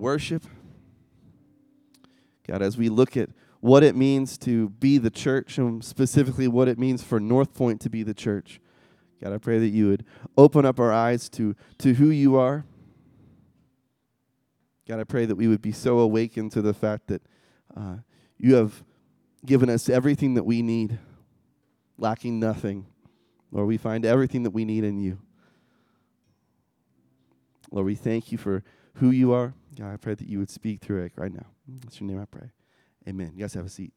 worship. God, as we look at what it means to be the church and specifically what it means for North Point to be the church, God, I pray that you would open up our eyes to, to who you are. God, I pray that we would be so awakened to the fact that uh, you have given us everything that we need, lacking nothing. Lord, we find everything that we need in you. Lord, we thank you for who you are. God, I pray that you would speak through it right now. That's your name I pray. Amen. You guys have a seat.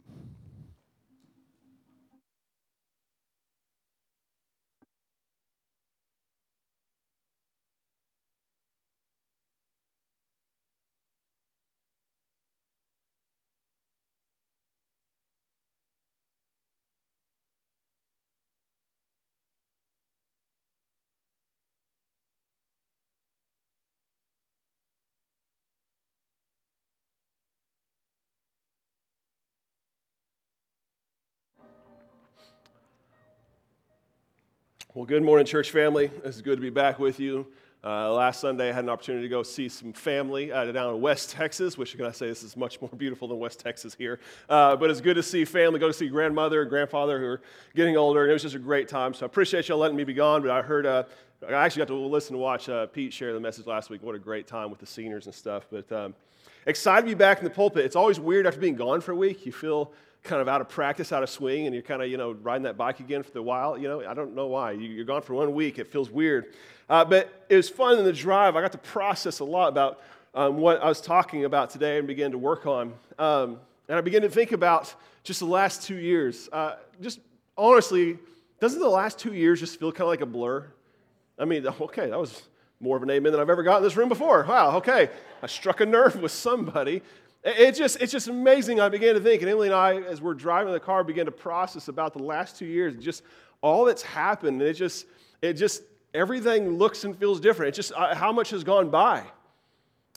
Well, good morning, church family. It's good to be back with you. Uh, last Sunday, I had an opportunity to go see some family uh, down in West Texas, which, can I say, this is much more beautiful than West Texas here. Uh, but it's good to see family, go to see grandmother and grandfather who are getting older, and it was just a great time. So I appreciate y'all letting me be gone, but I heard, uh, I actually got to listen and watch uh, Pete share the message last week. What a great time with the seniors and stuff. But um, excited to be back in the pulpit. It's always weird after being gone for a week. You feel kind of out of practice, out of swing, and you're kind of, you know, riding that bike again for a while. You know, I don't know why. You're gone for one week. It feels weird. Uh, but it was fun in the drive. I got to process a lot about um, what I was talking about today and began to work on. Um, and I began to think about just the last two years. Uh, just honestly, doesn't the last two years just feel kind of like a blur? I mean, okay, that was more of an amen than I've ever got in this room before. Wow, okay. I struck a nerve with somebody. It just, it's just amazing. I began to think, and Emily and I, as we're driving the car, began to process about the last two years, just all that's happened. And it just, it just, everything looks and feels different. It's just uh, how much has gone by.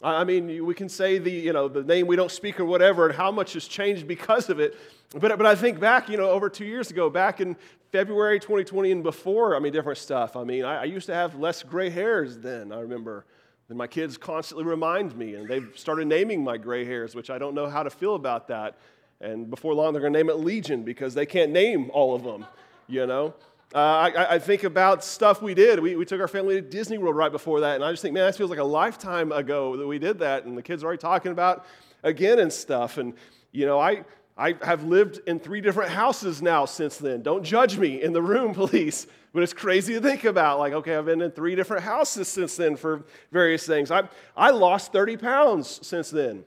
I mean, we can say the, you know, the name we don't speak or whatever, and how much has changed because of it. But, but I think back, you know, over two years ago, back in February 2020 and before, I mean, different stuff. I mean, I, I used to have less gray hairs then, I remember. And my kids constantly remind me, and they've started naming my gray hairs, which I don't know how to feel about that. And before long, they're going to name it Legion because they can't name all of them, you know? Uh, I, I, think about stuff we did. We, we took our family to Disney World right before that, and I just think, man, that feels like a lifetime ago that we did that, and the kids are already talking about again and stuff. And, you know, I, I have lived in three different houses now since then. Don't judge me in the room, please. But it's crazy to think about. Like, okay, I've been in three different houses since then for various things. I, I lost 30 pounds since then,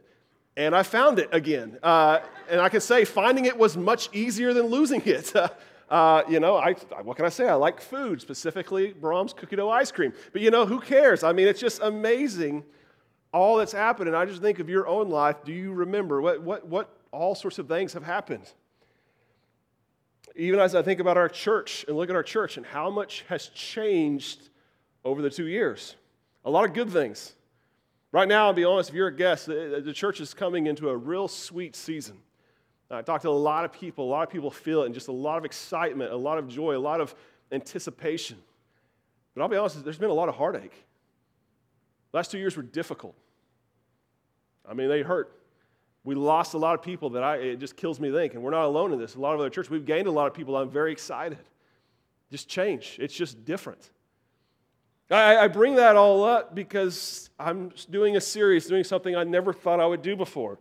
and I found it again. Uh, and I can say finding it was much easier than losing it. Uh, you know, I, what can I say? I like food, specifically Braum's cookie dough ice cream. But you know, who cares? I mean, it's just amazing all that's happened. And I just think of your own life. Do you remember what, what, what all sorts of things have happened. Even as I think about our church and look at our church and how much has changed over the two years, a lot of good things. Right now, I'll be honest, if you're a guest, the church is coming into a real sweet season. I talked to a lot of people, a lot of people feel it, and just a lot of excitement, a lot of joy, a lot of anticipation. But I'll be honest, there's been a lot of heartache. last two years were difficult. I mean, they hurt. We lost a lot of people that I, it just kills me to think. And we're not alone in this. A lot of other churches, we've gained a lot of people. I'm very excited. Just change. It's just different. I, I bring that all up because I'm doing a series, doing something I never thought I would do before.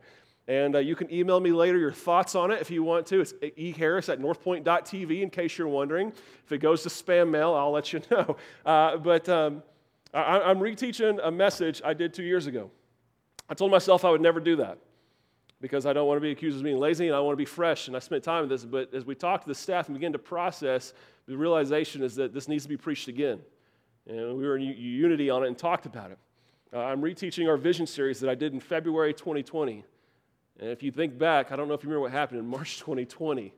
And uh, you can email me later your thoughts on it if you want to. It's eharris at northpoint.tv in case you're wondering. If it goes to spam mail, I'll let you know. Uh, but um, I, I'm reteaching a message I did two years ago. I told myself I would never do that because I don't want to be accused of being lazy and I want to be fresh. And I spent time with this. But as we talked to the staff and began to process, the realization is that this needs to be preached again. And we were in unity on it and talked about it. Uh, I'm reteaching our vision series that I did in February 2020. And if you think back, I don't know if you remember what happened in March 2020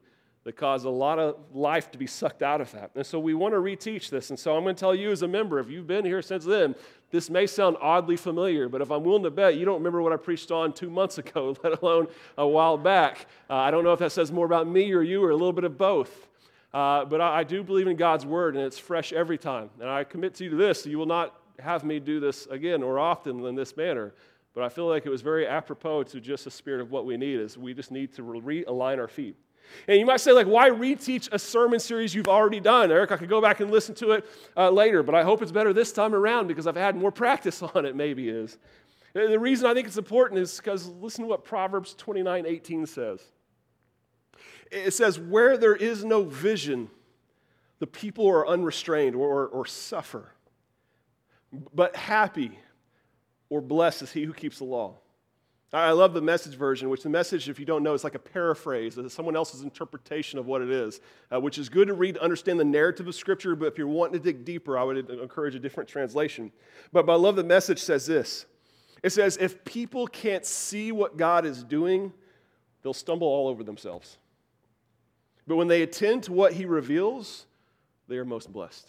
that caused a lot of life to be sucked out of that. And so we want to reteach this. And so I'm going to tell you as a member, if you've been here since then, this may sound oddly familiar, but if I'm willing to bet you don't remember what I preached on two months ago, let alone a while back. Uh, I don't know if that says more about me or you or a little bit of both. Uh, but I, I, do believe in God's word, and it's fresh every time. And I commit to you to this: you will not have me do this again or often in this manner. But I feel like it was very apropos to just the spirit of what we need is we just need to realign our feet. And you might say, like, why reteach a sermon series you've already done? Eric, I could go back and listen to it uh, later, but I hope it's better this time around because I've had more practice on it, maybe is. The reason I think it's important is because listen to what Proverbs 29 18 says. It says, Where there is no vision, the people are unrestrained or, or, or suffer. But happy or blessed is he who keeps the law. I love the message version, which the message, if you don't know, is like a paraphrase, it's someone else's interpretation of what it is, uh, which is good to read to understand the narrative of Scripture, but if you're wanting to dig deeper, I would encourage a different translation. But, but I love the message says this it says, if people can't see what God is doing, they'll stumble all over themselves. But when they attend to what He reveals, they are most blessed.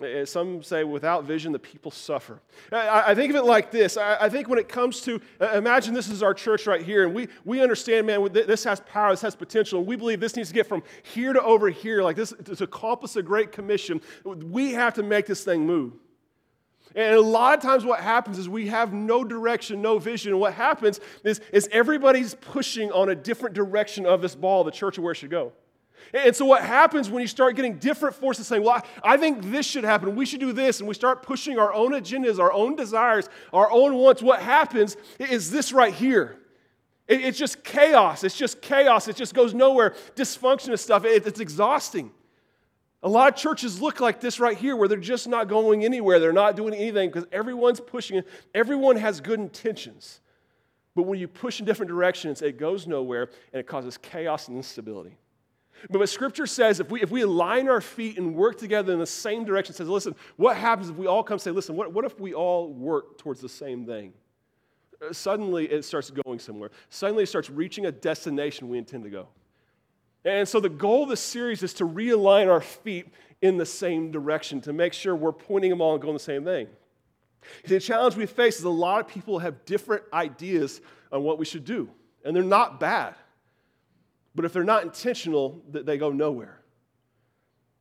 Eh, eh, some say without vision, the people suffer. Eh, I think of it like this. I think when it comes to, imagine this is our church right here, and we, we understand, man, this has power, this has potential, and we believe this needs to get from here to over here, like this, to accomplish a great commission. We have to make this thing move. And a lot of times, what happens is we have no direction, no vision. And what happens is, is everybody's pushing on a different direction of this ball, the church of where it should go. And so, what happens when you start getting different forces saying, Well, I think this should happen, we should do this, and we start pushing our own agendas, our own desires, our own wants, what happens is this right here. It's just chaos. It's just chaos. It just goes nowhere. Dysfunction and stuff. It's exhausting. A lot of churches look like this right here, where they're just not going anywhere. They're not doing anything because everyone's pushing. Everyone has good intentions. But when you push in different directions, it goes nowhere and it causes chaos and instability. But what Scripture says, if we, if we align our feet and work together in the same direction, it says, listen, what happens if we all come say, listen, what, what if we all work towards the same thing? Uh, suddenly it starts going somewhere. Suddenly it starts reaching a destination we intend to go. And so the goal of this series is to realign our feet in the same direction, to make sure we're pointing them all and going the same thing. The challenge we face is a lot of people have different ideas on what we should do, and they're not bad. But if they're not intentional, they go nowhere.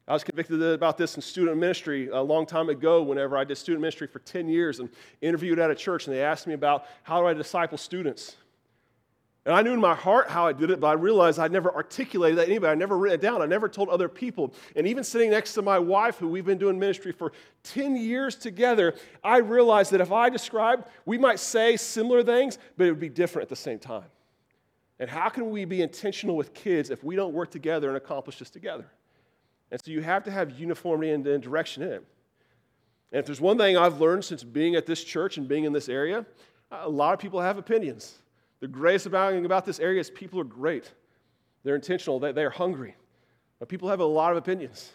I was convicted about this in student ministry a long time ago whenever I did student ministry for 10 years and interviewed at a church, and they asked me about how do I disciple students. And I knew in my heart how I did it, but I realized I'd never articulated that to anybody. I never written it down. I never told other people. And even sitting next to my wife, who we've been doing ministry for 10 years together, I realized that if I described, we might say similar things, but it would be different at the same time. And how can we be intentional with kids if we don't work together and accomplish this together? And so you have to have uniformity and, direction in it. And if there's one thing I've learned since being at this church and being in this area, a lot of people have opinions. The greatest about, about this area is people are great. They're intentional, they, they're hungry. But people have a lot of opinions.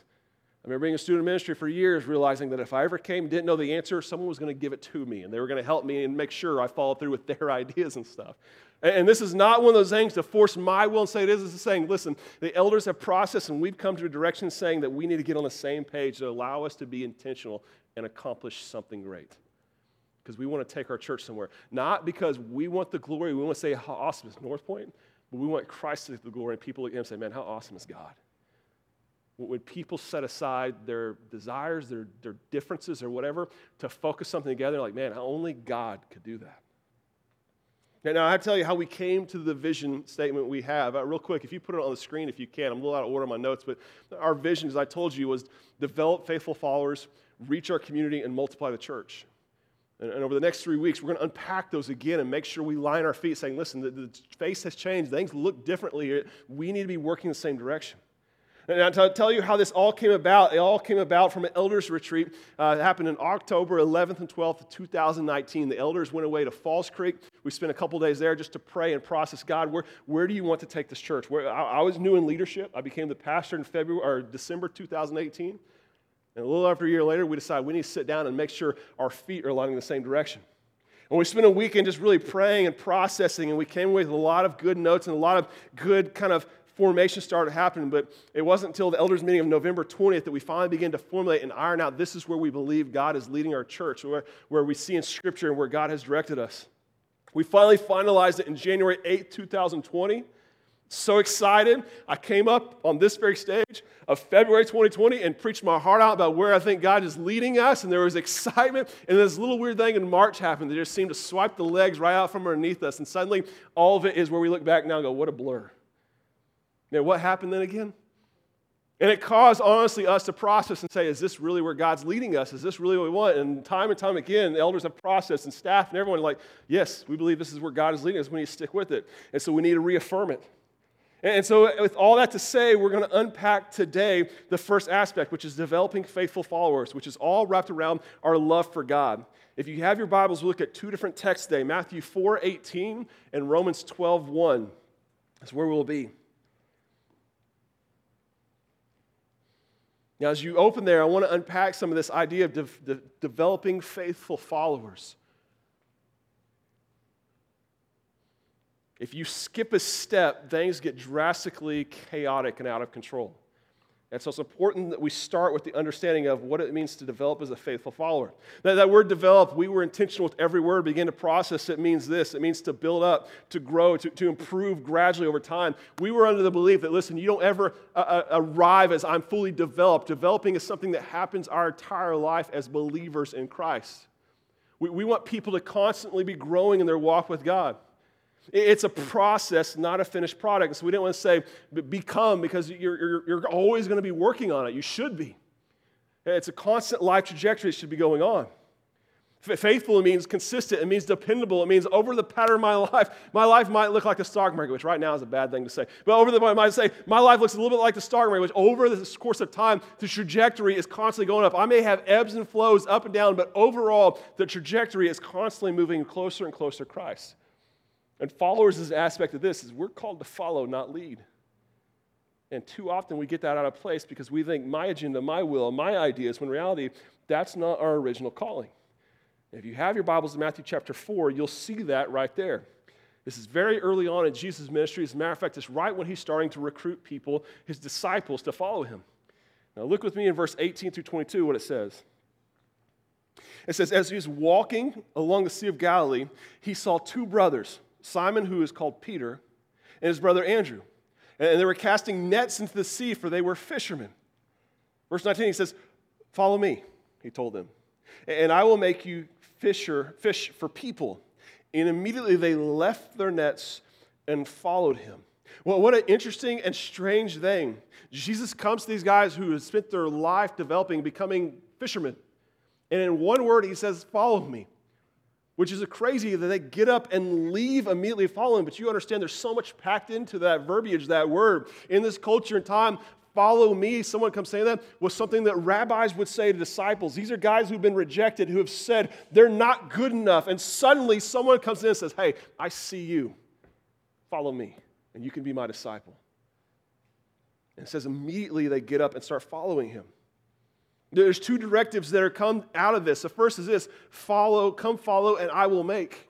I remember being a student ministry for years, realizing that if I ever came and didn't know the answer, someone was going to give it to me, and they were going to help me and make sure I followed through with their ideas and stuff. And this is not one of those things to force my will and say it is. This is saying, listen, the elders have processed, and we've come to a direction saying that we need to get on the same page to allow us to be intentional and accomplish something great. Because we want to take our church somewhere. Not because we want the glory, we want to say how awesome is North Point, but we want Christ to take the glory, and people look at him and say, man, how awesome is God? When people set aside their desires, their, their differences, or whatever, to focus something together, like, man, only God could do that. Now, I have to tell you how we came to the vision statement we have. Uh, real quick, if you put it on the screen, if you can, I'm a little out of order on my notes, but our vision, as I told you, was develop faithful followers, reach our community, and multiply the church. And, and over the next three weeks, we're going to unpack those again and make sure we line our feet, saying, listen, the, the face has changed, things look differently. We need to be working the same direction. And to tell you how this all came about, it all came about from an elders retreat. Uh, it happened in October 11th and 12th of 2019. The elders went away to Falls Creek. We spent a couple days there just to pray and process God. Where, where do you want to take this church? Where, I, I was new in leadership. I became the pastor in February or December 2018. And a little after a year later, we decided we need to sit down and make sure our feet are aligning the same direction. And we spent a weekend just really praying and processing, and we came away with a lot of good notes and a lot of good kind of formation started happening, but it wasn't until the elders' meeting of November 20th that we finally began to formulate and iron out this is where we believe God is leading our church, where, where we see in Scripture and where God has directed us. We finally finalized it in January 8, 2020. So excited. I came up on this very stage. of February 2020 and preached my heart out about where I think God is leading us. And there was excitement. And this little weird thing in March happened that just seemed to swipe the legs right out from underneath us. And suddenly, all of it is where we look back now and go, what a blur. Now, what happened then again? And it caused, honestly, us to process and say, is this really where God's leading us? Is this really what we want? And time and time again, the elders have processed and staff and everyone like, yes, we believe this is where God is leading us. We need to stick with it. And so we need to reaffirm it. And so, with all that to say, we're going to unpack today the first aspect, which is developing faithful followers, which is all wrapped around our love for God. If you have your Bibles, we'll look at two different texts today Matthew 4 18 and Romans 12 1. That's where we'll be. Now, as you open there, I want to unpack some of this idea of de- de- developing faithful followers. If you skip a step, things get drastically chaotic and out of control. And so it's important that we start with the understanding of what it means to develop as a faithful follower. That, that word develop, we were intentional with every word, begin to process it means this it means to build up, to grow, to, to improve gradually over time. We were under the belief that, listen, you don't ever uh, uh, arrive as I'm fully developed. Developing is something that happens our entire life as believers in Christ. We, we want people to constantly be growing in their walk with God. It's a process, not a finished product. So we didn't want to say become because you're, you're, you're always going to be working on it. You should be. It's a constant life trajectory that should be going on. Faithful means consistent. It means dependable. It means over the pattern of my life, my life might look like the stock market, which right now is a bad thing to say. But over the, I might say, my life looks a little bit like the stock market, which over the course of time, the trajectory is constantly going up. I may have ebbs and flows up and down, but overall, the trajectory is constantly moving closer and closer to Christ. And followers is aspect of this is we're called to follow, not lead. And too often we get that out of place because we think my agenda, my will, my ideas, when reality, that's not our original calling. If you have your Bibles in Matthew chapter 4, you'll see that right there. This is very early on in Jesus' ministry. As a matter of fact, it's right when he's starting to recruit people, his disciples, to follow him. Now, look with me in verse 18 through 22 what it says. It says, As he was walking along the Sea of Galilee, he saw two brothers Simon, who is called Peter, and his brother Andrew. And they were casting nets into the sea, for they were fishermen. Verse 19, he says, Follow me, he told them, and I will make you fisher, fish for people. And immediately they left their nets and followed him. Well, what an interesting and strange thing. Jesus comes to these guys who have spent their life developing, becoming fishermen. And in one word, he says, Follow me which is crazy that they get up and leave immediately following. But you understand there's so much packed into that verbiage, that word. In this culture and time, follow me, someone comes saying that, was something that rabbis would say to disciples. These are guys who've been rejected, who have said they're not good enough. And suddenly someone comes in and says, Hey, I see you. Follow me, and you can be my disciple. And it says immediately they get up and start following him. There's two directives that are come out of this. The first is this follow, come follow, and I will make.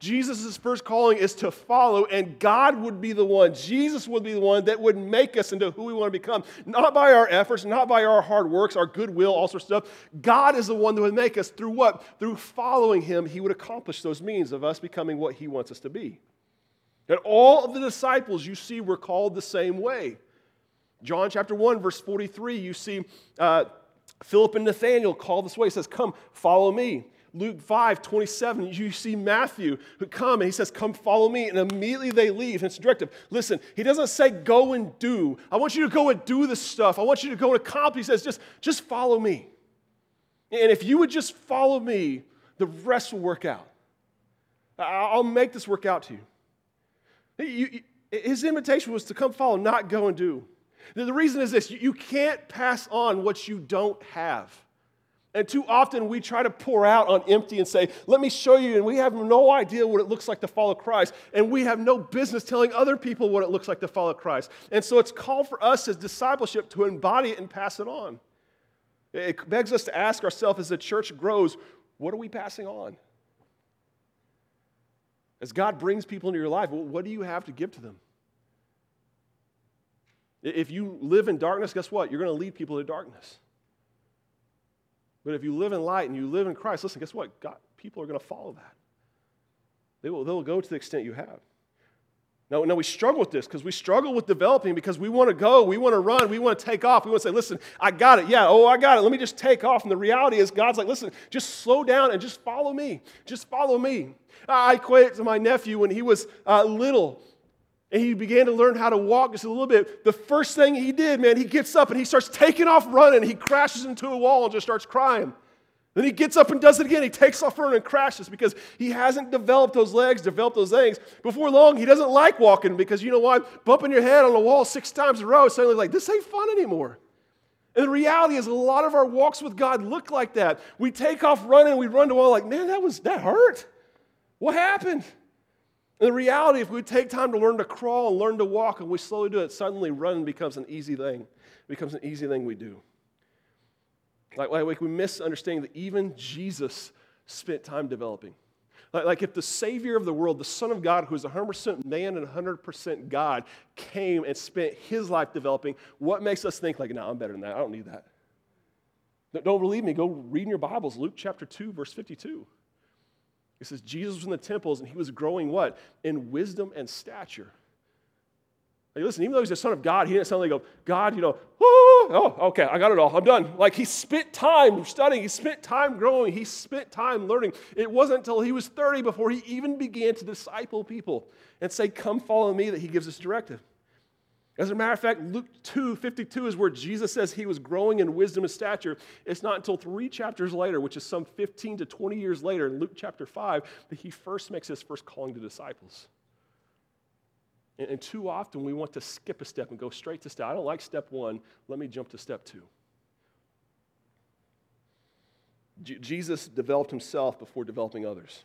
Jesus' first calling is to follow, and God would be the one, Jesus would be the one that would make us into who we want to become. Not by our efforts, not by our hard works, our goodwill, all sorts of stuff. God is the one that would make us through what? Through following Him, He would accomplish those means of us becoming what He wants us to be. And all of the disciples you see were called the same way. John chapter 1, verse 43, you see. Uh, Philip and Nathaniel call this way. He says, Come, follow me. Luke 5, 27, you see Matthew who come and he says, Come follow me. And immediately they leave. It's directive. Listen, he doesn't say go and do. I want you to go and do this stuff. I want you to go and accomplish. He says, just, just follow me. And if you would just follow me, the rest will work out. I'll make this work out to you. His invitation was to come follow, not go and do. The reason is this you can't pass on what you don't have. And too often we try to pour out on empty and say, Let me show you. And we have no idea what it looks like to follow Christ. And we have no business telling other people what it looks like to follow Christ. And so it's called for us as discipleship to embody it and pass it on. It begs us to ask ourselves as the church grows, what are we passing on? As God brings people into your life, what do you have to give to them? If you live in darkness, guess what? You're going to lead people to darkness. But if you live in light and you live in Christ, listen, guess what? God, people are going to follow that. They will, they'll go to the extent you have. No, no, we struggle with this because we struggle with developing because we want to go, we want to run, we want to take off. We want to say, listen, I got it. Yeah, oh, I got it. Let me just take off. And the reality is, God's like, listen, just slow down and just follow me. Just follow me. I equate it to my nephew when he was uh, little and he began to learn how to walk just a little bit. The first thing he did, man, he gets up and he starts taking off running. He crashes into a wall and just starts crying. Then he gets up and does it again. He takes off running and crashes because he hasn't developed those legs, developed those things. Before long, he doesn't like walking because you know why? Bumping your head on a wall six times in a row, suddenly like, this ain't fun anymore. And the reality is, a lot of our walks with God look like that. We take off running, we run to wall like, man, that was that hurt. What happened? And the reality, if we take time to learn to crawl and learn to walk and we slowly do it, suddenly running becomes an easy thing. It becomes an easy thing we do. Like, like we misunderstand that even Jesus spent time developing. Like, like if the Savior of the world, the Son of God, who is 100% man and 100% God, came and spent his life developing, what makes us think, like, no, I'm better than that. I don't need that. Don't believe me. Go read in your Bibles, Luke chapter 2, verse 52. It says Jesus was in the temples and he was growing what? In wisdom and stature. Like, listen, even though he's the son of God, he didn't suddenly go, God, you know, oh, okay, I got it all. I'm done. Like he spent time studying, he spent time growing, he spent time learning. It wasn't until he was 30 before he even began to disciple people and say, Come follow me, that he gives this directive. As a matter of fact, Luke 2 52 is where Jesus says he was growing in wisdom and stature. It's not until three chapters later, which is some 15 to 20 years later, in Luke chapter 5, that he first makes his first calling to disciples. And, and too often we want to skip a step and go straight to step. I don't like step one, let me jump to step two. J- Jesus developed himself before developing others.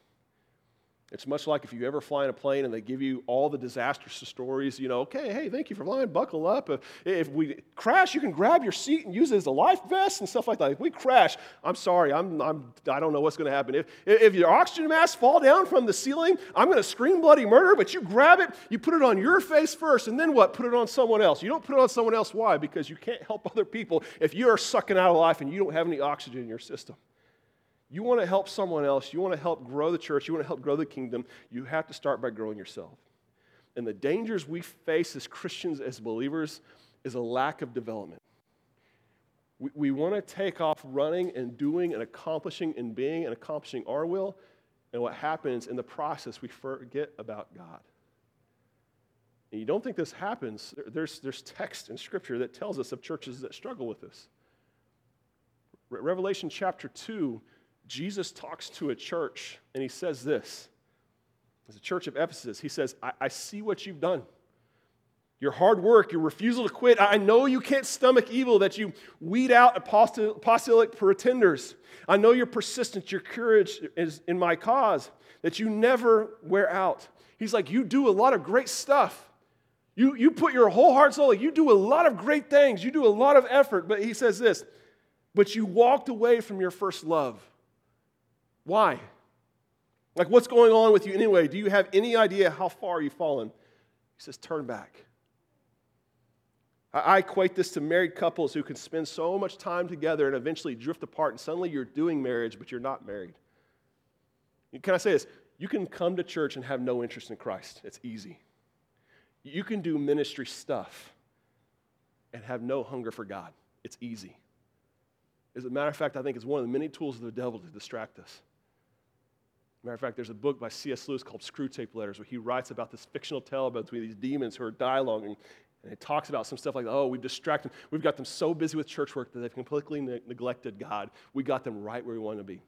It's much like if you ever fly in a plane and they give you all the disastrous stories, you know, okay, hey, thank you for flying, buckle up. If we crash, you can grab your seat and use it as a life vest and stuff like that. If we crash, I'm sorry, I'm, I'm, I don't know what's going to happen. If, if your oxygen mask fall down from the ceiling, I'm going to scream bloody murder, but you grab it, you put it on your face first, and then what? Put it on someone else. You don't put it on someone else. Why? Because you can't help other people if you are sucking out of life and you don't have any oxygen in your system. You want to help someone else, you want to help grow the church, you want to help grow the kingdom, you have to start by growing yourself. And the dangers we face as Christians, as believers, is a lack of development. We, we want to take off running and doing and accomplishing and being and accomplishing our will. And what happens in the process, we forget about God. And you don't think this happens. There's, there's text in Scripture that tells us of churches that struggle with this. Revelation chapter 2 Jesus talks to a church and he says this. It's a church of Ephesus. He says, I, I see what you've done. Your hard work, your refusal to quit. I know you can't stomach evil, that you weed out apostolic pretenders. I know your persistence, your courage is in my cause, that you never wear out. He's like, You do a lot of great stuff. You, you put your whole heart, soul, you do a lot of great things. You do a lot of effort. But he says this, but you walked away from your first love. Why? Like, what's going on with you anyway? Do you have any idea how far you've fallen? He says, turn back. I equate this to married couples who can spend so much time together and eventually drift apart, and suddenly you're doing marriage, but you're not married. Can I say this? You can come to church and have no interest in Christ. It's easy. You can do ministry stuff and have no hunger for God. It's easy. As a matter of fact, I think it's one of the many tools of the devil to distract us. Matter of fact, there's a book by C.S. Lewis called Screwtape Letters where he writes about this fictional tale about between these demons who are dialoguing. And it talks about some stuff like, oh, we've distracted them. We've got them so busy with church work that they've completely ne- neglected God. We got them right where we want to be.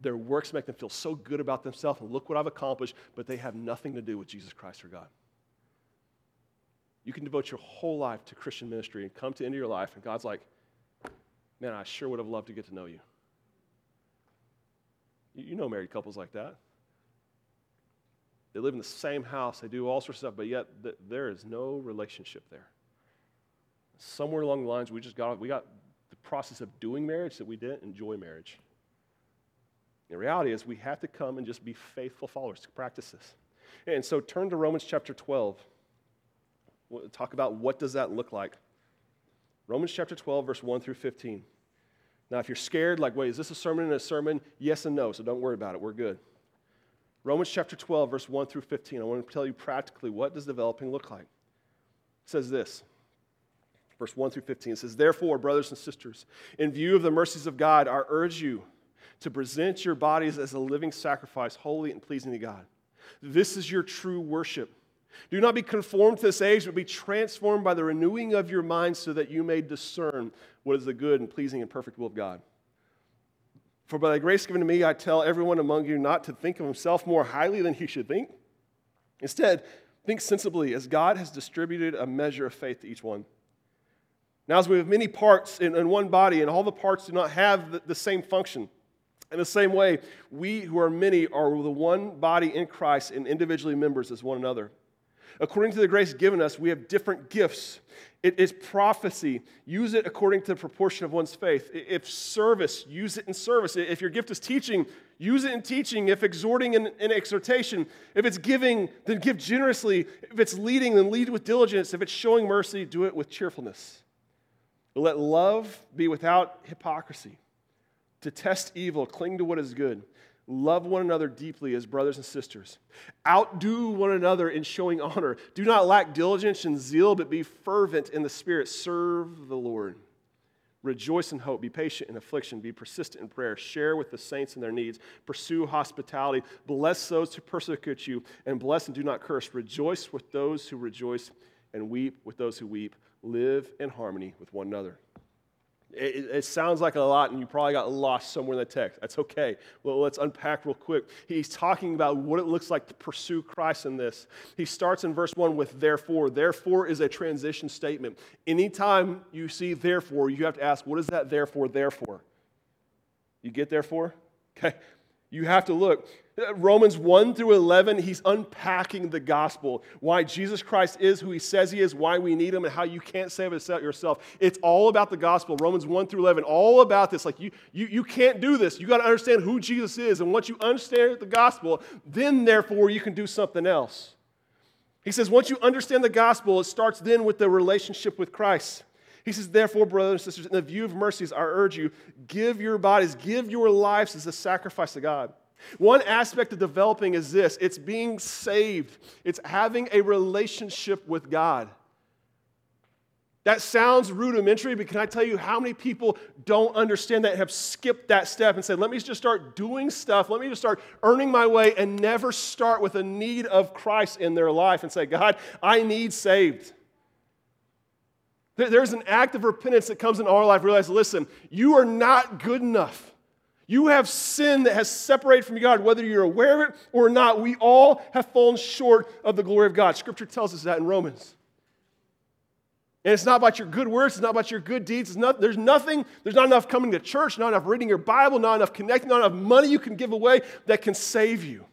Their works make them feel so good about themselves, and look what I've accomplished, but they have nothing to do with Jesus Christ or God. You can devote your whole life to Christian ministry and come to the end of your life, and God's like, man, I sure would have loved to get to know you. You know married couples like that. They live in the same house, they do all sorts of stuff, but yet th- there is no relationship there. Somewhere along the lines, we just got we got the process of doing marriage that we didn't enjoy marriage. The reality is, we have to come and just be faithful followers to practice this. And so, turn to Romans chapter 12. We'll talk about what does that look like. Romans chapter 12, verse 1 through 15. Now, if you're scared, like, wait, is this a sermon and a sermon? Yes and no, so don't worry about it. We're good. Romans chapter 12, verse 1 through 15. I want to tell you practically what does developing look like. It says this. Verse 1 through 15 it says, Therefore, brothers and sisters, in view of the mercies of God, I urge you to present your bodies as a living sacrifice, holy and pleasing to God. This is your true worship. Do not be conformed to this age, but be transformed by the renewing of your mind so that you may discern what is the good and pleasing and perfect will of God. For by the grace given to me, I tell everyone among you not to think of himself more highly than he should think. Instead, think sensibly, as God has distributed a measure of faith to each one. Now, as we have many parts in, in one body, and all the parts do not have the, the same function, in the same way, we who are many are the one body in Christ and individually members as one another. According to the grace given us, we have different gifts. It is prophecy. Use it according to the proportion of one's faith. If service, use it in service. If your gift is teaching, use it in teaching. If exhorting in, in exhortation. If it's giving, then give generously. If it's leading, then lead with diligence. If it's showing mercy, do it with cheerfulness. Let love be without hypocrisy. Detest evil, cling to what is good. Love one another deeply as brothers and sisters. Outdo one another in showing honor. Do not lack diligence and zeal, but be fervent in the Spirit. Serve the Lord. Rejoice in hope. Be patient in affliction. Be persistent in prayer. Share with the saints in their needs. Pursue hospitality. Bless those who persecute you, and bless and do not curse. Rejoice with those who rejoice, and weep with those who weep. Live in harmony with one another. It, it, sounds like a lot, and you probably got lost somewhere in the text. That's okay. Well, let's unpack real quick. He's talking about what it looks like to pursue Christ in this. He starts in verse 1 with therefore. Therefore is a transition statement. Anytime you see therefore, you have to ask, what is that therefore, therefore? You get therefore? Okay. You have to look. Romans 1 through 11, he's unpacking the gospel, why Jesus Christ is who he says he is, why we need him, and how you can't save yourself. It's all about the gospel. Romans 1 through 11, all about this. Like, you, you, you can't do this. You got to understand who Jesus is. And once you understand the gospel, then therefore you can do something else. He says, once you understand the gospel, it starts then with the relationship with Christ. He says, Therefore, brothers and sisters, in the view of mercies, I urge you, give your bodies, give your lives as a sacrifice to God. One aspect of developing is this it's being saved, it's having a relationship with God. That sounds rudimentary, but can I tell you how many people don't understand that, have skipped that step and said, let me just start doing stuff, let me just start earning my way, and never start with a need of Christ in their life and say, God, I need saved. There's an act of repentance that comes in our life. Realize, listen, you are not good enough. You have sin that has separated from God, whether you're aware of it or not. We all have fallen short of the glory of God. Scripture tells us that in Romans. And it's not about your good works, it's not about your good deeds. Not, there's nothing, there's not enough coming to church, not enough reading your Bible, not enough connecting, not enough money you can give away that can save you.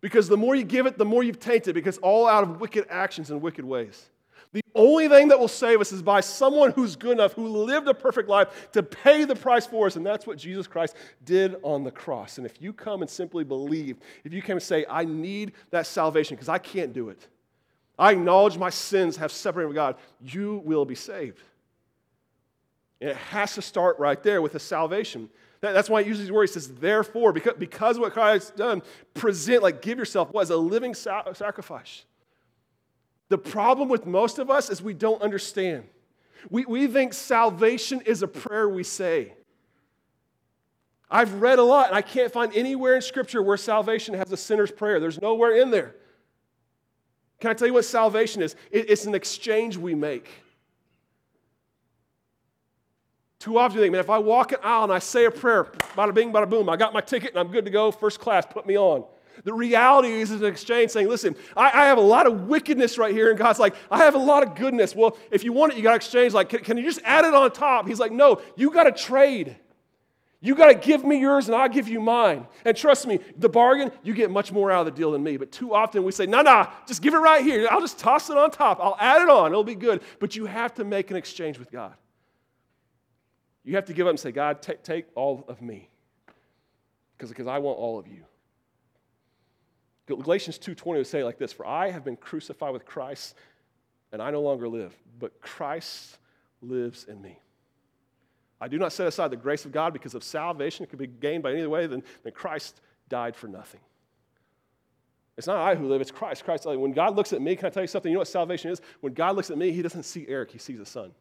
Because the more you give it, the more you've tainted, because all out of wicked actions and wicked ways. The only thing that will save us is by someone who's good enough, who lived a perfect life to pay the price for us. And that's what Jesus Christ did on the cross. And if you come and simply believe, if you come and say, I need that salvation because I can't do it, I acknowledge my sins have separated from God, you will be saved. And it has to start right there with the salvation. That's why he uses these words. He says, therefore, because, because what Christ has done, present, like give yourself what, as a living sacrifice. The problem with most of us is we don't understand. We, we think salvation is a prayer we say. I've read a lot, and I can't find anywhere in Scripture where salvation has a sinner's prayer. There's nowhere in there. Can I tell you what salvation is? It, it's an exchange we make. Too often you think, man, if I walk an aisle and I say a prayer, bada bing, bada boom, I got my ticket and I'm good to go, first class, put me on. The reality is an exchange saying, listen, I, I, have a lot of wickedness right here. And God's like, I have a lot of goodness. Well, if you want it, you got to exchange. Like, can, can you just add it on top? He's like, no, you got to trade. You got to give me yours and I'll give you mine. And trust me, the bargain, you get much more out of the deal than me. But too often we say, no, no, just give it right here. I'll just toss it on top. I'll add it on. It'll be good. But you have to make an exchange with God. You have to give up and say, God, take, take all of me because I want all of you. Galatians 2.20 would say like this, For I have been crucified with Christ, and I no longer live, but Christ lives in me. I do not set aside the grace of God because of salvation. It could be gained by any other way than, than Christ died for nothing. It's not I who live, it's Christ. Christ, when God looks at me, can I tell you something? You know what salvation is? When God looks at me, he doesn't see Eric, he sees a son.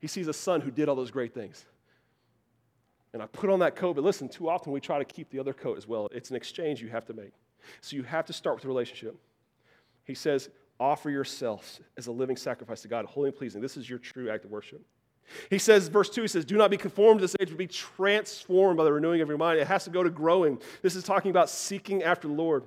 He sees a son who did all those great things. And I put on that coat, but listen, too often we try to keep the other coat as well. It's an exchange you have to make. So you have to start with a relationship. He says, offer yourselves as a living sacrifice to God, holy and pleasing. This is your true act of worship. He says, verse 2, he says, Do not be conformed to this age, but be transformed by the renewing of your mind. It has to go to growing. This is talking about seeking after the Lord.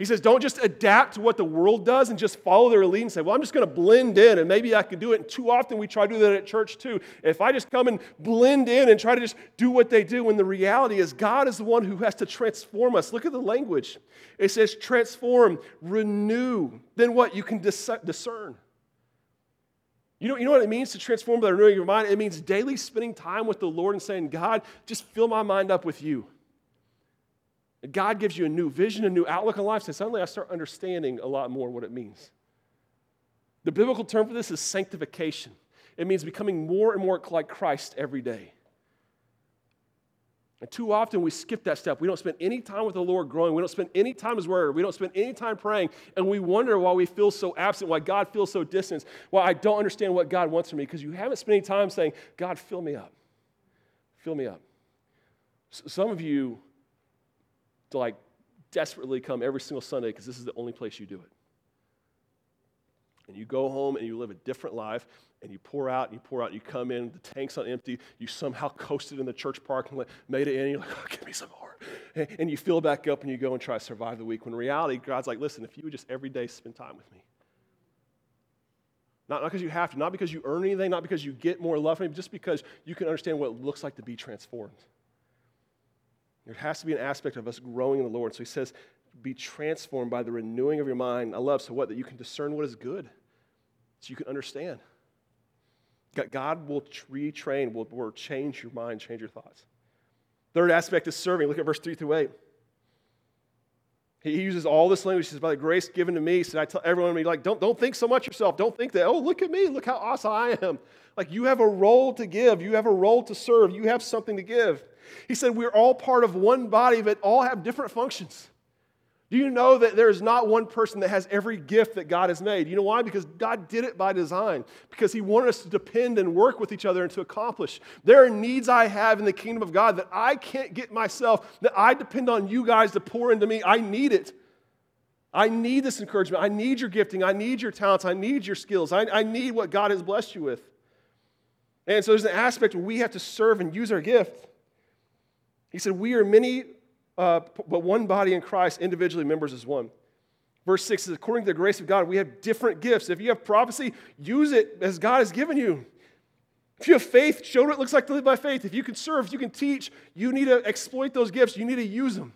He says, don't just adapt to what the world does and just follow their lead and say, well, I'm just going to blend in and maybe I can do it. And too often we try to do that at church too. If I just come and blend in and try to just do what they do, when the reality is God is the one who has to transform us. Look at the language. It says transform, renew. Then what? You can discern. You know, you know what it means to transform by renewing your mind? It means daily spending time with the Lord and saying, God, just fill my mind up with you. God gives you a new vision, a new outlook on life. So suddenly I start understanding a lot more what it means. The biblical term for this is sanctification. It means becoming more and more like Christ every day. And too often we skip that step. We don't spend any time with the Lord growing. We don't spend any time His Word. We don't spend any time praying. And we wonder why we feel so absent, why God feels so distant, why I don't understand what God wants from me, because you haven't spent any time saying, God, fill me up. Fill me up. Some of you to like desperately come every single Sunday because this is the only place you do it. And you go home and you live a different life and you pour out and you pour out and you come in, the tank's on empty, you somehow coasted in the church parking lot, made it in, and you're like, oh, give me some more. And you fill back up and you go and try to survive the week. When reality, God's like, listen, if you would just every day spend time with me. Not, not because you have to, not because you earn anything, not because you get more love from me, but just because you can understand what it looks like to be transformed. There has to be an aspect of us growing in the Lord. So he says, be transformed by the renewing of your mind. I love, so what? That you can discern what is good, so you can understand. God will retrain, will, will change your mind, change your thoughts. Third aspect is serving. Look at verse 3 through 8. He uses all this language. He says, By the grace given to me, so I tell everyone, me, like, don't, don't think so much yourself. Don't think that, oh, look at me. Look how awesome I am. Like, you have a role to give. You have a role to serve. You have something to give. He said, We're all part of one body, but all have different functions. Do you know that there is not one person that has every gift that God has made? You know why? Because God did it by design, because He wanted us to depend and work with each other and to accomplish. There are needs I have in the kingdom of God that I can't get myself, that I depend on you guys to pour into me. I need it. I need this encouragement. I need your gifting. I need your talents. I need your skills. I, I need what God has blessed you with. And so there's an aspect where we have to serve and use our gift. He said, We are many, uh, but one body in Christ, individually members as one. Verse 6 says, According to the grace of God, we have different gifts. If you have prophecy, use it as God has given you. If you have faith, show what it looks like to live by faith. If you can serve, if you can teach, you need to exploit those gifts. You need to use them.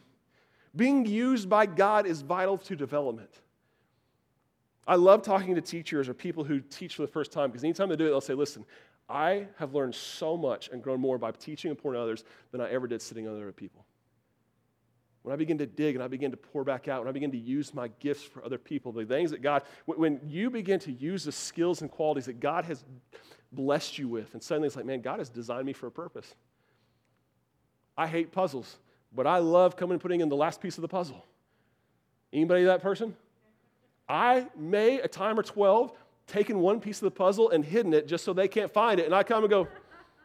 Being used by God is vital to development. I love talking to teachers or people who teach for the first time because anytime they do it, they'll say, Listen, I have learned so much and grown more by teaching and pouring others than I ever did sitting under other people. When I begin to dig and I begin to pour back out, when I begin to use my gifts for other people, the things that God, when you begin to use the skills and qualities that God has blessed you with, and suddenly it's like, man, God has designed me for a purpose. I hate puzzles, but I love coming and putting in the last piece of the puzzle. Anybody that person? I may a time or 12 taken one piece of the puzzle and hidden it just so they can't find it. And I come and go,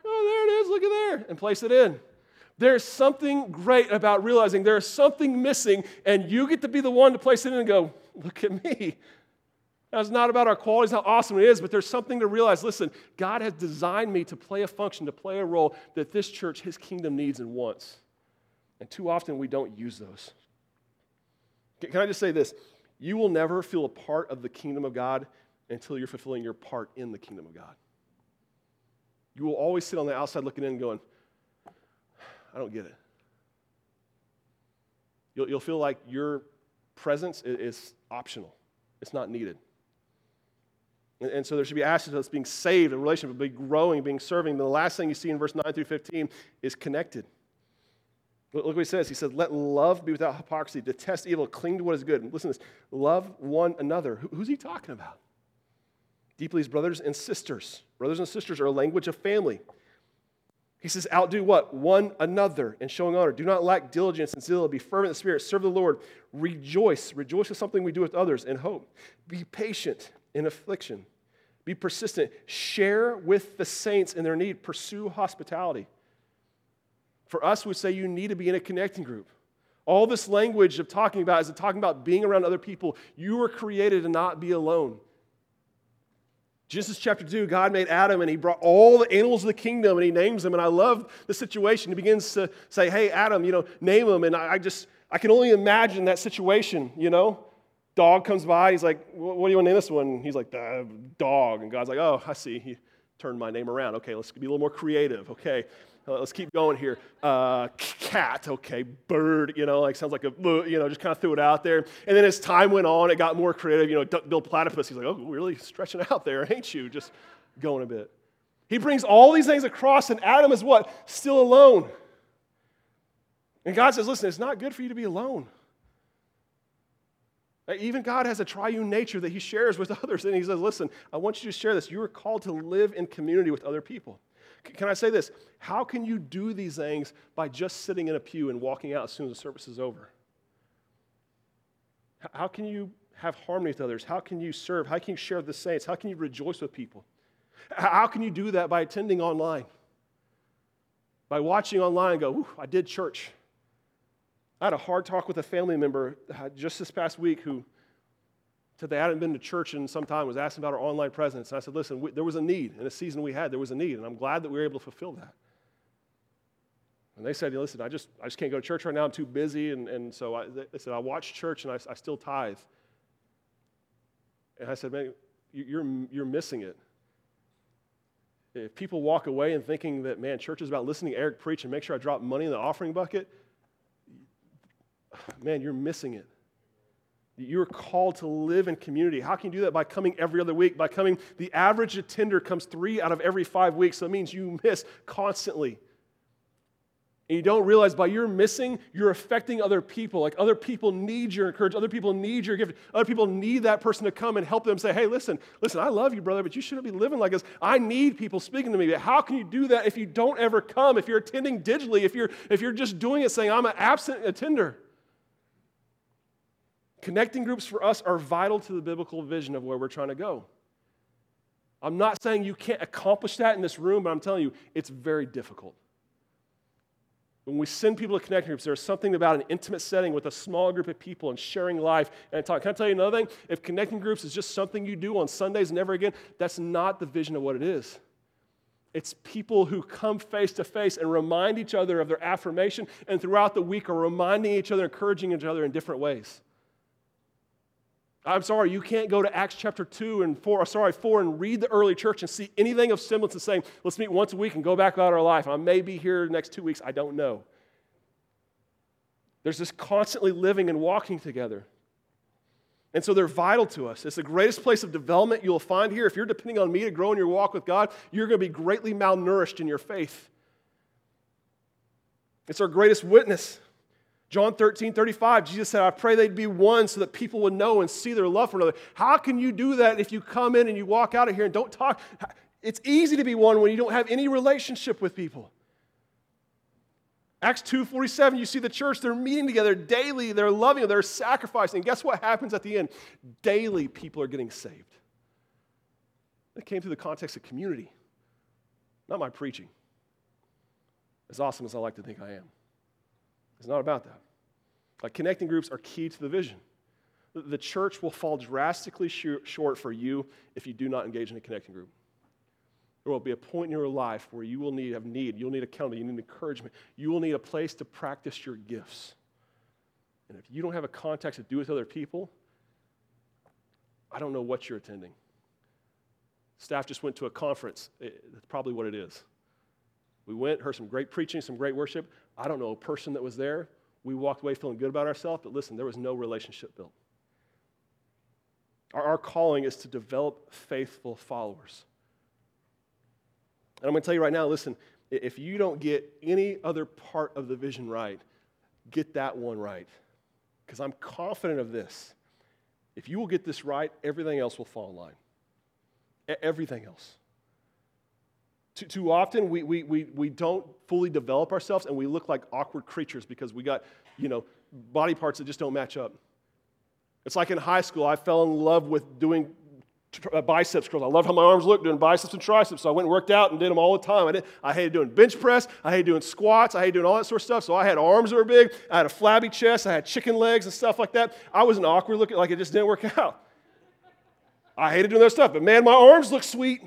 oh, there it is, look at there, and place it in. There's something great about realizing there's something missing, and you get to be the one to place it in and go, look at me. That's not about our qualities, how awesome it is, but there's something to realize. Listen, God has designed me to play a function, to play a role that this church, His kingdom, needs and wants. And too often we don't use those. Can I just say this? You will never feel a part of the kingdom of God until you're fulfilling your part in the kingdom of God. You will always sit on the outside looking in and going, I don't get it. You'll, you'll feel like your presence is optional, it's not needed. And, and so there should be aspects of us being saved, a relationship, being growing, being serving. And the last thing you see in verse 9 through 15 is connected. Look what he says. He says, Let love be without hypocrisy, detest evil, cling to what is good. Listen to this love one another. Who's he talking about? Deeply as brothers and sisters. Brothers and sisters are a language of family. He says, outdo what? One another in showing honor. Do not lack diligence and zeal. Be fervent in the spirit. Serve the Lord. Rejoice. Rejoice is something we do with others in hope. Be patient in affliction. Be persistent. Share with the saints in their need. Pursue hospitality. For us, we say you need to be in a connecting group. All this language of talking about is talking about being around other people. You were created to not be alone. Genesis chapter 2, God made Adam and he brought all the animals of the kingdom and he names them. And I love the situation. He begins to say, Hey, Adam, you know, name them. And I, just, I can only imagine that situation, you know? Dog comes by. He's like, What do you want to name this one? He's like, Dog. And God's like, Oh, I see. He turned my name around. Okay, let's be a little more creative. Okay, uh, let's keep going here. Uh, cat, okay. Bird, you know, like sounds like a, you know, just kind of threw it out there. And then as time went on, it got more creative. You know, Bill Platypus, he's like, oh, really stretching out there, ain't you? Just going a bit. He brings all these things across, and Adam is what? Still alone. And God says, listen, it's not good for you to be alone. Even God has a triune nature that he shares with others. And he says, listen, I want you to share this. You are called to live in community with other people. Can I say this? How can you do these things by just sitting in a pew and walking out as soon as the service is over? How can you have harmony with others? How can you serve? How can you share with the saints? How can you rejoice with people? How can you do that by attending online? By watching online and go, I did church. I had a hard talk with a family member uh, just this past week who they hadn't been to church in some time, was asking about our online presence. And I said, listen, we, there was a need. In a season we had, there was a need. And I'm glad that we were able to fulfill that. And they said, listen, I just, I just can't go to church right now. I'm too busy. And, and so I, they said, I watch church and I, I still tithe. And I said, man, you're, you're missing it. If people walk away and thinking that, man, church is about listening to Eric preach and make sure I drop money in the offering bucket, man, you're missing it. You're called to live in community. How can you do that? By coming every other week. By coming, the average attender comes three out of every five weeks. So that means you miss constantly. And you don't realize by your missing, you're affecting other people. Like other people need your encouragement. Other people need your gift. Other people need that person to come and help them say, hey, listen, listen, I love you, brother, but you shouldn't be living like this. I need people speaking to me. But how can you do that if you don't ever come? If you're attending digitally, if you're if you're just doing it saying, I'm an absent attender. Connecting groups for us are vital to the biblical vision of where we're trying to go. I'm not saying you can't accomplish that in this room, but I'm telling you, it's very difficult. When we send people to connecting groups, there's something about an intimate setting with a small group of people and sharing life and talk. Can I tell you another thing? If connecting groups is just something you do on Sundays never again, that's not the vision of what it is. It's people who come face to face and remind each other of their affirmation, and throughout the week are reminding each other, encouraging each other in different ways. I'm sorry, you can't go to Acts chapter 2 and 4, uh, sorry, 4 and read the early church and see anything of semblance of saying, let's meet once a week and go back about our life. I may be here next two weeks, I don't know. There's this constantly living and walking together. And so they're vital to us. It's the greatest place of development you'll find here. If you're depending on me to grow in your walk with God, you're going to be greatly malnourished in your faith. It's our greatest witness. John 13, 35, Jesus said, I pray they'd be one so that people would know and see their love for another. How can you do that if you come in and you walk out of here and don't talk? It's easy to be one when you don't have any relationship with people. Acts 2:47, you see the church, they're meeting together daily, they're loving, they're sacrificing. Guess what happens at the end? Daily people are getting saved. It came through the context of community, not my preaching. As awesome as I like to think I am. It's not about that. Like connecting groups are key to the vision. The church will fall drastically short for you if you do not engage in a connecting group. There will be a point in your life where you will need have need. You'll need accountability. You need encouragement. You will need a place to practice your gifts. And if you don't have a context to do with other people, I don't know what you're attending. Staff just went to a conference. That's probably what it is. We went, heard some great preaching, some great worship. I don't know a person that was there. We walked away feeling good about ourselves, but listen, there was no relationship built. Our, our calling is to develop faithful followers. And I'm going to tell you right now listen, if you don't get any other part of the vision right, get that one right. Because I'm confident of this. If you will get this right, everything else will fall in line. everything else. Too, too often, we, we, we, we don't fully develop ourselves and we look like awkward creatures because we got, you know, body parts that just don't match up. It's like in high school, I fell in love with doing uh, biceps curls. I loved how my arms looked doing biceps and triceps. So I went and worked out and did them all the time. I, did, I hated doing bench press. I hated doing squats. I hated doing all that sort of stuff. So I had arms that were big. I had a flabby chest. I had chicken legs and stuff like that. I was an awkward looking, like it just didn't work out. I hated doing that stuff. But man, my arms look sweet.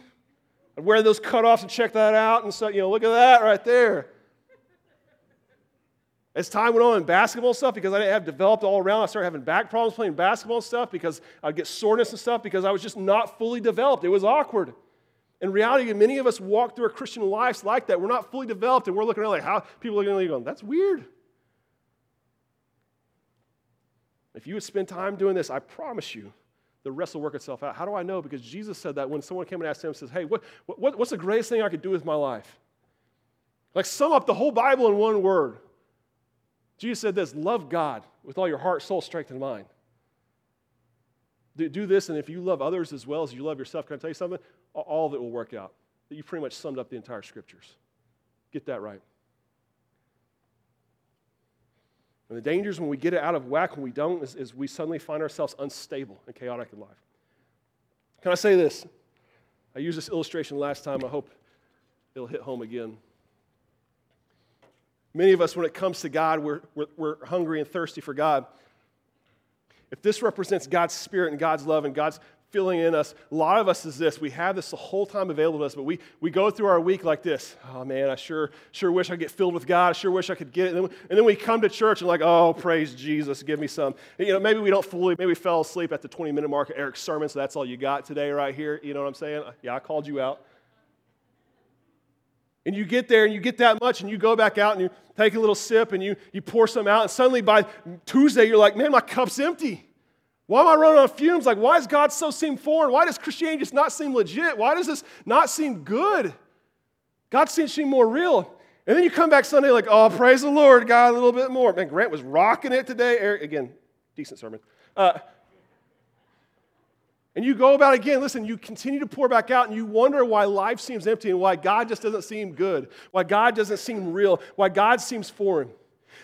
I'd wear those cutoffs and check that out. And so, you know, look at that right there. As time went on in basketball stuff, because I didn't have developed all around, I started having back problems playing basketball stuff because I'd get soreness and stuff because I was just not fully developed. It was awkward. In reality, many of us walk through our Christian lives like that. We're not fully developed, and we're looking around like how people are you going, that's weird. If you would spend time doing this, I promise you, the rest will work itself out. How do I know? Because Jesus said that when someone came and asked him, says, Hey, what, what, what's the greatest thing I could do with my life? Like, sum up the whole Bible in one word. Jesus said this love God with all your heart, soul, strength, and mind. Do this, and if you love others as well as you love yourself, can I tell you something? All of it will work out. You pretty much summed up the entire scriptures. Get that right. And the dangers when we get it out of whack, when we don't, is, is we suddenly find ourselves unstable and chaotic in life. Can I say this? I used this illustration last time. I hope it'll hit home again. Many of us, when it comes to God, we're, we're, we're, hungry and thirsty for God. If this represents God's spirit and God's love and God's filling in us, a lot of us is this. We have this the whole time available to us, but we, we go through our week like this. Oh man, I sure, sure wish I could get filled with God. I sure wish I could get it. And then, and then we come to church and like, oh, praise Jesus, give me some. And, you know, maybe we don't fully, maybe we fell asleep at the 20 minute mark of Eric's sermon, so that's all you got today right here. You know what I'm saying? Yeah, I called you out. And you get there and you get that much and you go back out and you take a little sip and you, you pour some out. And suddenly by Tuesday, you're like, man, my cup's empty. Why am I running on fumes? Like, why does God so seem foreign? Why does Christianity just not seem legit? Why does this not seem good? God seems seem more real. And then you come back Sunday like, oh, praise the Lord, God, a little bit more. Man, Grant was rocking it today. Eric, again, decent sermon. Uh, and you go about again, listen, you continue to pour back out and you wonder why life seems empty and why God just doesn't seem good, why God doesn't seem real, why God seems foreign.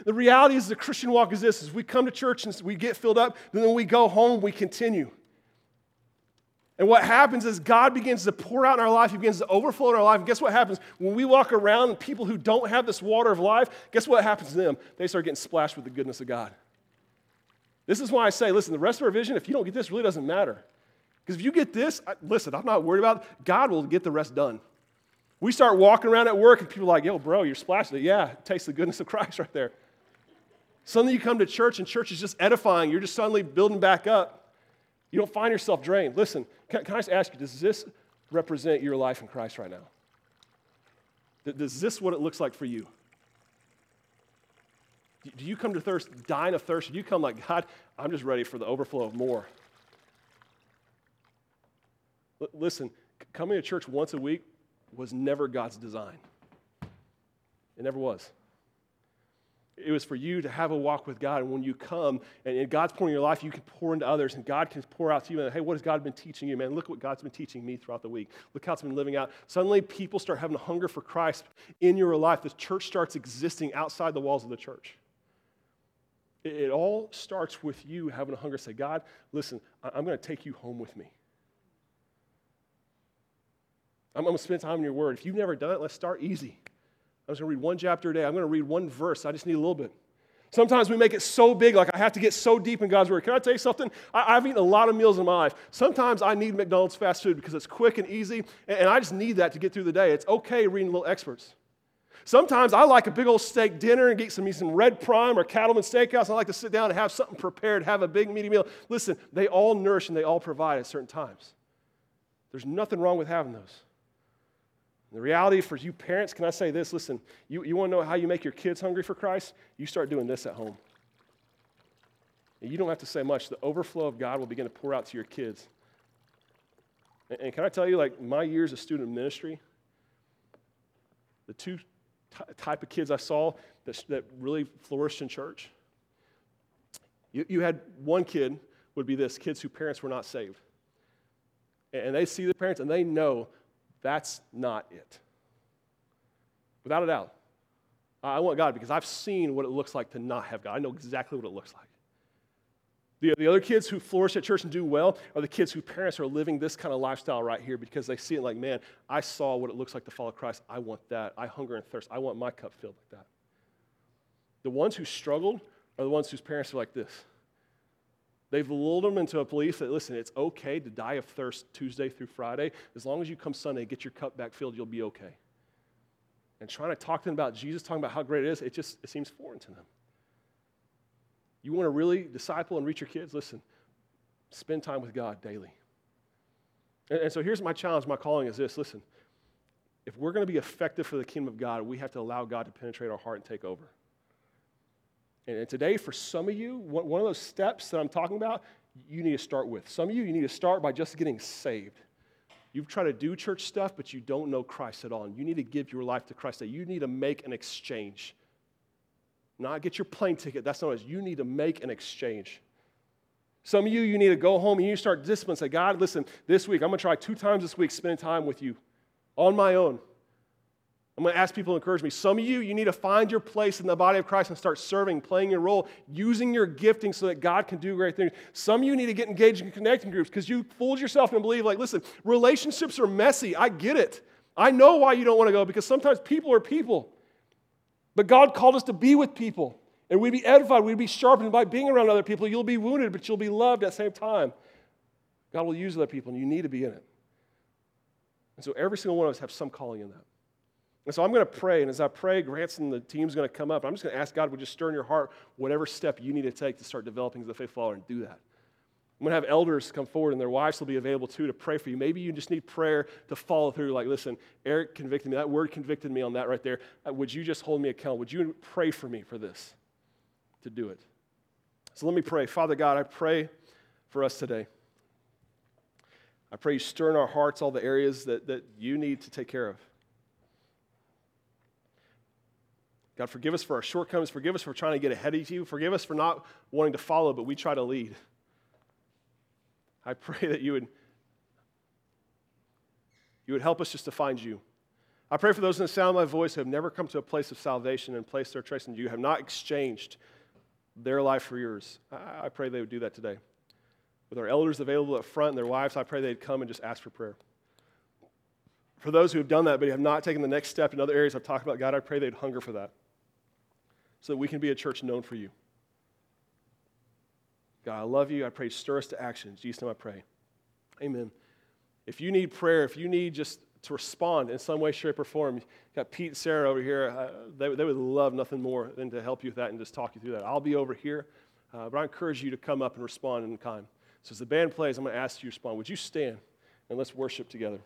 The reality is the Christian walk is this is we come to church and we get filled up, and then we go home, we continue. And what happens is God begins to pour out in our life, He begins to overflow in our life. And guess what happens? When we walk around and people who don't have this water of life, guess what happens to them? They start getting splashed with the goodness of God. This is why I say, listen, the rest of our vision, if you don't get this, really doesn't matter. Because if you get this, listen, I'm not worried about it. God will get the rest done. We start walking around at work and people are like, yo, bro, you're splashing it. Yeah, taste the goodness of Christ right there. Suddenly you come to church and church is just edifying. You're just suddenly building back up. You don't find yourself drained. Listen, can, can I just ask you, does this represent your life in Christ right now? Does this what it looks like for you? Do you come to thirst, dying of thirst? Do you come like, God, I'm just ready for the overflow of more? L- listen, coming to church once a week was never God's design. It never was. It was for you to have a walk with God. And when you come and, God's pouring in your life, you can pour into others and God can pour out to you. And hey, what has God been teaching you, man? Look what God's been teaching me throughout the week. Look how it's been living out. Suddenly, people start having a hunger for Christ in your life. The church starts existing outside the walls of the church. It, it all starts with you having a hunger say, God, listen, I'm going to take you home with me. I'm going to spend time in your word. If you've never done it, let's start easy. I'm just going to read one chapter a day. I'm going to read one verse. I just need a little bit. Sometimes we make it so big, like I have to get so deep in God's word. Can I tell you something? I, have eaten a lot of meals in my life. Sometimes I need McDonald's fast food because it's quick and easy, and, and I just need that to get through the day. It's okay reading little experts. Sometimes I like a big old steak dinner and get some, some red prime or cattleman steakhouse. I like to sit down and have something prepared, have a big meaty meal. Listen, they all nourish and they all provide at certain times. There's nothing wrong with having those. The reality for you parents, can I say this? Listen, you, you want to know how you make your kids hungry for Christ? You start doing this at home. And you don't have to say much. The overflow of God will begin to pour out to your kids. And, and can I tell you, like my years of student ministry, the two t- type of kids I saw that, that really flourished in church, you, you had one kid would be this kids whose parents were not saved. And they see the parents and they know that's not it. without a doubt. I want God because I've seen what it looks like to not have God. I know exactly what it looks like. The, the other kids who flourish at church and do well are the kids whose parents are living this kind of lifestyle right here because they see it like, man, I saw what it looks like to follow Christ. I want that. I hunger and thirst. I want my cup filled like that. The ones who struggled are the ones whose parents are like this. They've lulled them into a belief that, listen, it's okay to die of thirst Tuesday through Friday. As long as you come Sunday, get your cup back filled, you'll be okay. And trying to talk to them about Jesus, talking about how great it is, it just it seems foreign to them. You want to really disciple and reach your kids? Listen, spend time with God daily. And, and so here's my challenge, my calling is this listen, if we're going to be effective for the kingdom of God, we have to allow God to penetrate our heart and take over. And today, for some of you, one of those steps that I'm talking about, you need to start with. Some of you, you need to start by just getting saved. You've tried to do church stuff, but you don't know Christ at all. And you need to give your life to Christ. You need to make an exchange. Not get your plane ticket. That's not what You need to make an exchange. Some of you, you need to go home and you start discipline. Say, God, listen, this week, I'm going to try two times this week spending time with you on my own. I'm going to ask people to encourage me. Some of you, you need to find your place in the body of Christ and start serving, playing your role, using your gifting so that God can do great things. Some of you need to get engaged in connecting groups because you fooled yourself and believe, like, listen, relationships are messy. I get it. I know why you don't want to go because sometimes people are people. But God called us to be with people and we'd be edified, we'd be sharpened by being around other people. You'll be wounded, but you'll be loved at the same time. God will use other people and you need to be in it. And so every single one of us have some calling in that. And so I'm going to pray, and as I pray, Grants and the team's going to come up. I'm just going to ask God, would you stir in your heart whatever step you need to take to start developing as a faith follower and do that. I'm going to have elders come forward, and their wives will be available too to pray for you. Maybe you just need prayer to follow through. Like, listen, Eric convicted me. That word convicted me on that right there. Uh, would you just hold me accountable? Would you pray for me for this to do it? So let me pray. Father God, I pray for us today. I pray you stir in our hearts all the areas that, that you need to take care of. God, forgive us for our shortcomings. Forgive us for trying to get ahead of you. Forgive us for not wanting to follow, but we try to lead. I pray that you would, you would help us just to find you. I pray for those in the sound of my voice who have never come to a place of salvation and placed their trust in you, have not exchanged their life for yours. I, I pray they would do that today. With our elders available up front and their wives, I pray they'd come and just ask for prayer. For those who have done that but have not taken the next step in other areas I've talked about, God, I pray they'd hunger for that so that we can be a church known for you. God, I love you. I pray, stir us to action. In Jesus' name I pray. Amen. If you need prayer, if you need just to respond in some way, shape, or form, got Pete and Sarah over here. Uh, they, they would love nothing more than to help you with that and just talk you through that. I'll be over here, uh, but I encourage you to come up and respond in kind. So as the band plays, I'm going to ask you to respond. Would you stand and let's worship together?